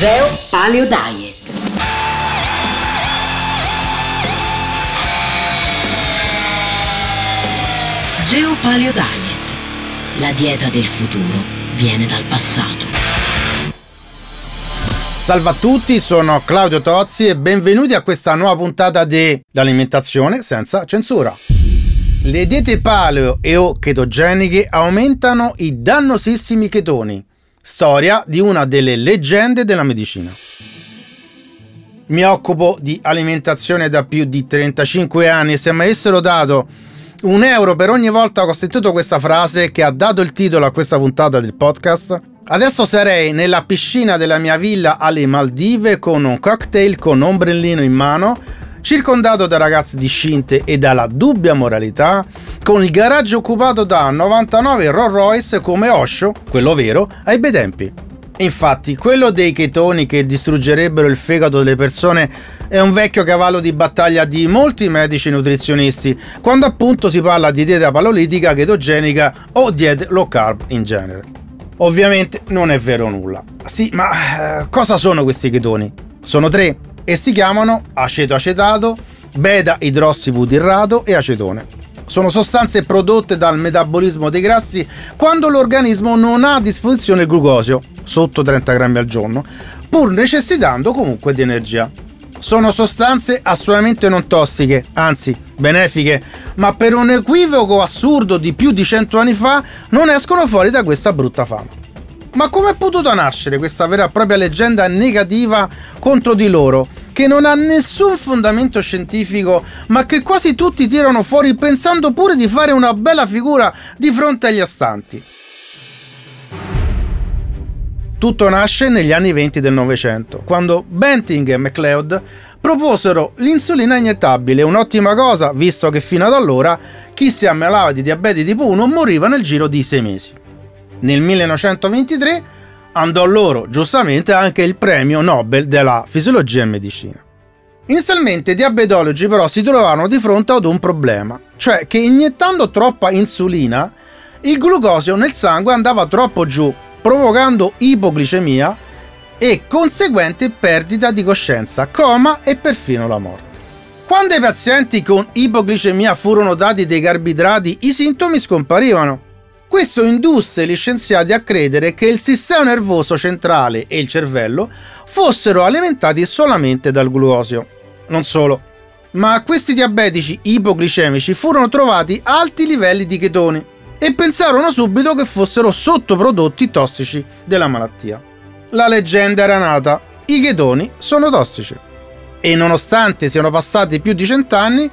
Geo Paleo Diet. Geo Paleo Diet. La dieta del futuro viene dal passato. Salve a tutti, sono Claudio Tozzi e benvenuti a questa nuova puntata di L'alimentazione senza censura. Le diete paleo e o chetogeniche aumentano i dannosissimi chetoni. Storia di una delle leggende della medicina. Mi occupo di alimentazione da più di 35 anni e se mi avessero dato un euro per ogni volta che ho sentito questa frase che ha dato il titolo a questa puntata del podcast, Adesso sarei nella piscina della mia villa alle Maldive con un cocktail con ombrellino in mano, circondato da ragazzi discinte e dalla dubbia moralità, con il garage occupato da 99 Rolls Royce come Osho, quello vero, ai bei tempi. Infatti, quello dei chetoni che distruggerebbero il fegato delle persone è un vecchio cavallo di battaglia di molti medici nutrizionisti, quando appunto si parla di dieta palolitica, chetogenica o diete low carb in genere. Ovviamente non è vero nulla. Sì, ma eh, cosa sono questi chetoni? Sono tre e si chiamano aceto acetato, beta idrossibutirrato e acetone. Sono sostanze prodotte dal metabolismo dei grassi quando l'organismo non ha a disposizione il glucosio, sotto 30 grammi al giorno, pur necessitando comunque di energia. Sono sostanze assolutamente non tossiche, anzi benefiche, ma per un equivoco assurdo di più di 100 anni fa non escono fuori da questa brutta fama. Ma come è potuta nascere questa vera e propria leggenda negativa contro di loro, che non ha nessun fondamento scientifico, ma che quasi tutti tirano fuori pensando pure di fare una bella figura di fronte agli astanti? Tutto nasce negli anni 20 del Novecento, quando Benting e MacLeod proposero l'insulina iniettabile, un'ottima cosa, visto che fino ad allora chi si ammalava di diabete tipo 1 moriva nel giro di 6 mesi. Nel 1923 andò loro, giustamente, anche il premio Nobel della fisiologia e medicina. Inizialmente i diabetologi però si trovarono di fronte ad un problema, cioè che iniettando troppa insulina il glucosio nel sangue andava troppo giù, provocando ipoglicemia e conseguente perdita di coscienza, coma e perfino la morte. Quando ai pazienti con ipoglicemia furono dati dei carboidrati, i sintomi scomparivano. Questo indusse gli scienziati a credere che il sistema nervoso centrale e il cervello fossero alimentati solamente dal glucosio. Non solo, ma a questi diabetici ipoglicemici furono trovati alti livelli di chetoni e pensarono subito che fossero sottoprodotti tossici della malattia. La leggenda era nata, i chetoni sono tossici. E nonostante siano passati più di cent'anni,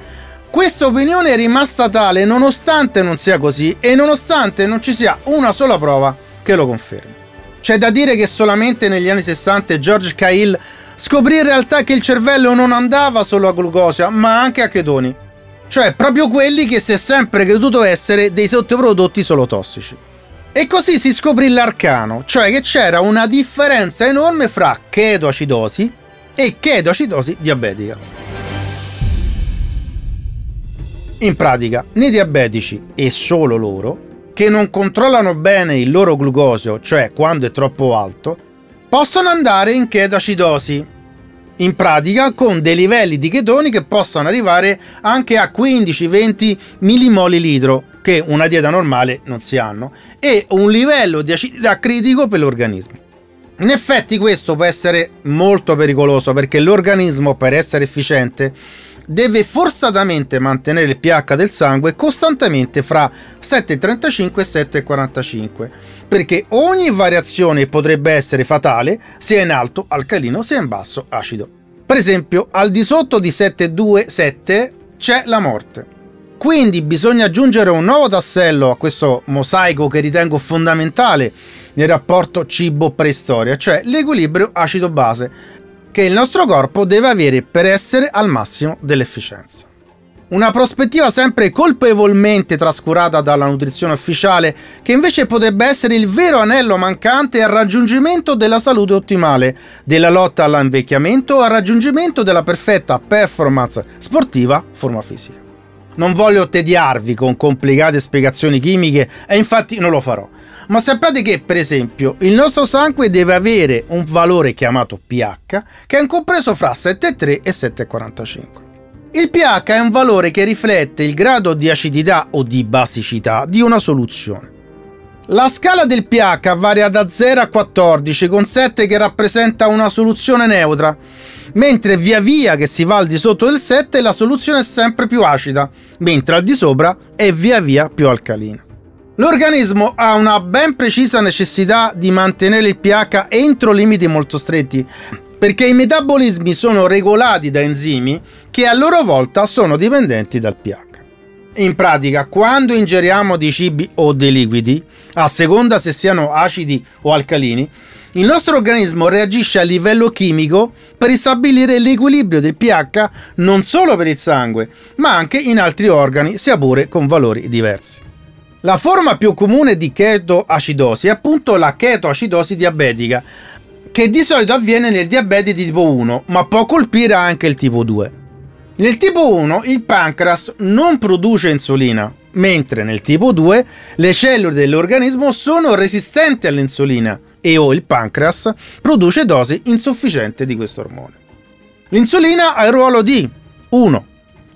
questa opinione è rimasta tale nonostante non sia così e nonostante non ci sia una sola prova che lo confermi. C'è da dire che solamente negli anni 60 George Cahill scoprì in realtà che il cervello non andava solo a glucosia, ma anche a chetoni. Cioè proprio quelli che si è sempre creduto essere dei sottoprodotti solo tossici. E così si scoprì l'arcano, cioè che c'era una differenza enorme fra chetoacidosi e chetoacidosi diabetica. In pratica, nei diabetici, e solo loro, che non controllano bene il loro glucosio, cioè quando è troppo alto, possono andare in chetoacidosi. In pratica con dei livelli di chetoni che possono arrivare anche a 15-20 millimoli litro, che una dieta normale non si hanno, e un livello di acidità critico per l'organismo. In effetti questo può essere molto pericoloso perché l'organismo per essere efficiente deve forzatamente mantenere il pH del sangue costantemente fra 7,35 e 7,45 perché ogni variazione potrebbe essere fatale sia in alto alcalino sia in basso acido. Per esempio, al di sotto di 7,27 c'è la morte. Quindi bisogna aggiungere un nuovo tassello a questo mosaico che ritengo fondamentale nel rapporto cibo-preistoria, cioè l'equilibrio acido-base, che il nostro corpo deve avere per essere al massimo dell'efficienza. Una prospettiva sempre colpevolmente trascurata dalla nutrizione ufficiale, che invece potrebbe essere il vero anello mancante al raggiungimento della salute ottimale, della lotta all'invecchiamento e al raggiungimento della perfetta performance sportiva forma fisica. Non voglio tediarvi con complicate spiegazioni chimiche e infatti non lo farò ma sappiate che, per esempio, il nostro sangue deve avere un valore chiamato pH che è compreso fra 7,3 e 7,45. Il pH è un valore che riflette il grado di acidità o di basicità di una soluzione. La scala del pH varia da 0 a 14 con 7 che rappresenta una soluzione neutra, mentre via via che si va al di sotto del 7 la soluzione è sempre più acida, mentre al di sopra è via via più alcalina. L'organismo ha una ben precisa necessità di mantenere il pH entro limiti molto stretti, perché i metabolismi sono regolati da enzimi che a loro volta sono dipendenti dal pH. In pratica, quando ingeriamo dei cibi o dei liquidi, a seconda se siano acidi o alcalini, il nostro organismo reagisce a livello chimico per ristabilire l'equilibrio del pH non solo per il sangue, ma anche in altri organi, sia pure con valori diversi. La forma più comune di chetoacidosi è appunto la chetoacidosi diabetica, che di solito avviene nel diabete di tipo 1, ma può colpire anche il tipo 2. Nel tipo 1 il pancreas non produce insulina, mentre nel tipo 2 le cellule dell'organismo sono resistenti all'insulina e o il pancreas produce dosi insufficienti di questo ormone. L'insulina ha il ruolo di 1.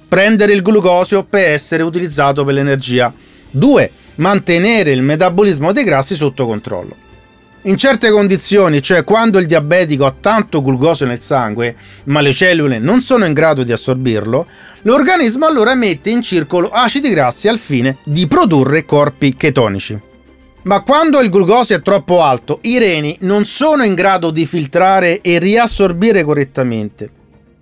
Prendere il glucosio per essere utilizzato per l'energia. 2. Mantenere il metabolismo dei grassi sotto controllo. In certe condizioni, cioè quando il diabetico ha tanto glucosio nel sangue, ma le cellule non sono in grado di assorbirlo, l'organismo allora mette in circolo acidi grassi al fine di produrre corpi chetonici. Ma quando il glucosio è troppo alto, i reni non sono in grado di filtrare e riassorbire correttamente.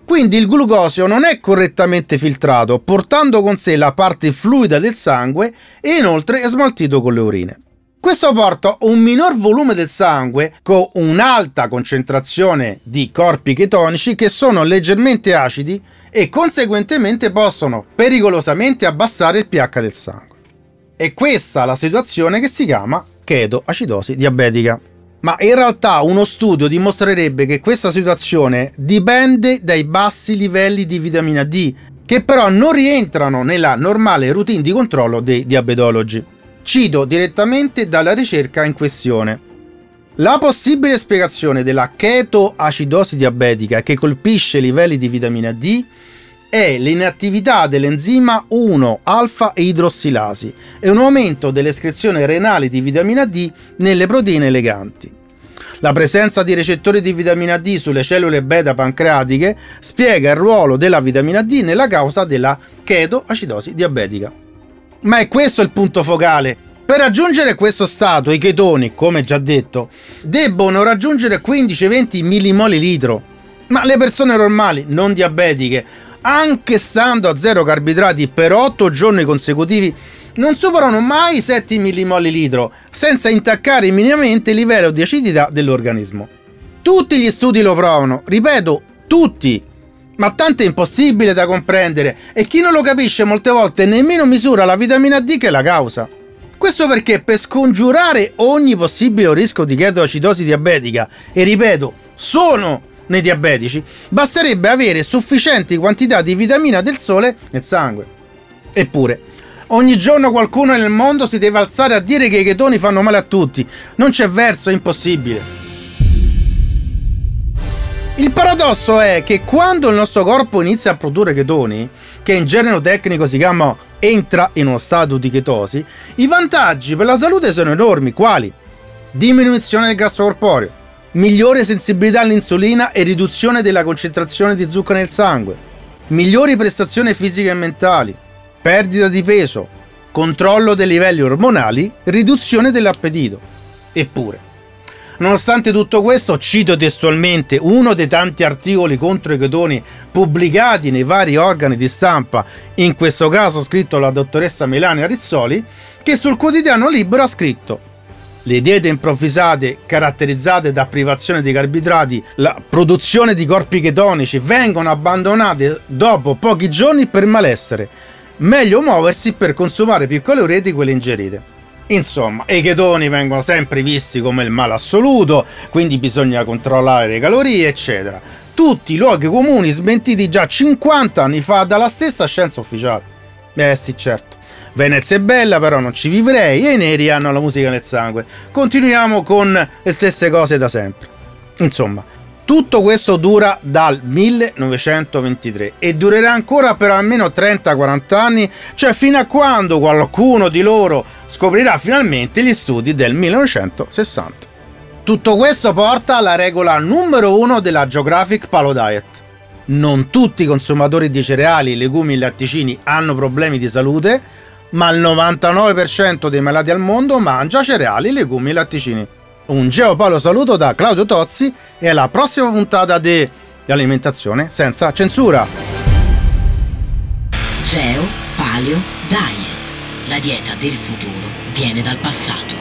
Quindi il glucosio non è correttamente filtrato, portando con sé la parte fluida del sangue e inoltre è smaltito con le urine. Questo porta un minor volume del sangue con un'alta concentrazione di corpi chetonici che sono leggermente acidi e conseguentemente possono pericolosamente abbassare il pH del sangue. E questa è la situazione che si chiama chetoacidosi diabetica. Ma in realtà uno studio dimostrerebbe che questa situazione dipende dai bassi livelli di vitamina D, che però non rientrano nella normale routine di controllo dei diabetologi. Cito direttamente dalla ricerca in questione. La possibile spiegazione della chetoacidosi diabetica che colpisce i livelli di vitamina D è l'inattività dell'enzima 1-alfa-idrossilasi e un aumento dell'escrezione renale di vitamina D nelle proteine eleganti. La presenza di recettori di vitamina D sulle cellule beta pancreatiche spiega il ruolo della vitamina D nella causa della chetoacidosi diabetica. Ma è questo il punto focale. Per raggiungere questo stato, i chetoni, come già detto, debbono raggiungere 15-20 millimoli litro. Ma le persone normali, non diabetiche, anche stando a zero carboidrati per 8 giorni consecutivi, non superano mai i 7 millimoli litro, senza intaccare minimamente il livello di acidità dell'organismo. Tutti gli studi lo provano, ripeto, tutti, ma tanto è impossibile da comprendere e chi non lo capisce molte volte nemmeno misura la vitamina D che è la causa. Questo perché per scongiurare ogni possibile rischio di chetoacidosi diabetica, e ripeto, sono nei diabetici, basterebbe avere sufficienti quantità di vitamina del sole nel sangue. Eppure, ogni giorno qualcuno nel mondo si deve alzare a dire che i chetoni fanno male a tutti. Non c'è verso, è impossibile. Il paradosso è che quando il nostro corpo inizia a produrre chetoni, che in genere tecnico si chiama entra in uno stato di chetosi, i vantaggi per la salute sono enormi, quali? Diminuzione del gas corporeo, migliore sensibilità all'insulina e riduzione della concentrazione di zucchero nel sangue, migliori prestazioni fisiche e mentali, perdita di peso, controllo dei livelli ormonali, riduzione dell'appetito. Eppure, Nonostante tutto questo, cito testualmente uno dei tanti articoli contro i chetoni pubblicati nei vari organi di stampa, in questo caso scritto dalla dottoressa Melania Rizzoli, che sul quotidiano Libero ha scritto le diete improvvisate caratterizzate da privazione di carboidrati, la produzione di corpi chetonici vengono abbandonate dopo pochi giorni per malessere. Meglio muoversi per consumare più calorie di quelle ingerite. Insomma, i chetoni vengono sempre visti come il male assoluto, quindi bisogna controllare le calorie, eccetera. Tutti luoghi comuni smentiti già 50 anni fa dalla stessa scienza ufficiale. Eh sì, certo. Venezia è bella, però non ci vivrei e i neri hanno la musica nel sangue. Continuiamo con le stesse cose da sempre. Insomma, tutto questo dura dal 1923 e durerà ancora per almeno 30-40 anni, cioè fino a quando qualcuno di loro scoprirà finalmente gli studi del 1960. Tutto questo porta alla regola numero uno della Geographic Palo Diet. Non tutti i consumatori di cereali, legumi e latticini hanno problemi di salute, ma il 99% dei malati al mondo mangia cereali, legumi e latticini. Un Geopalo saluto da Claudio Tozzi e alla prossima puntata di Alimentazione senza censura. Geo Paleo Diet. La dieta del futuro viene dal passato.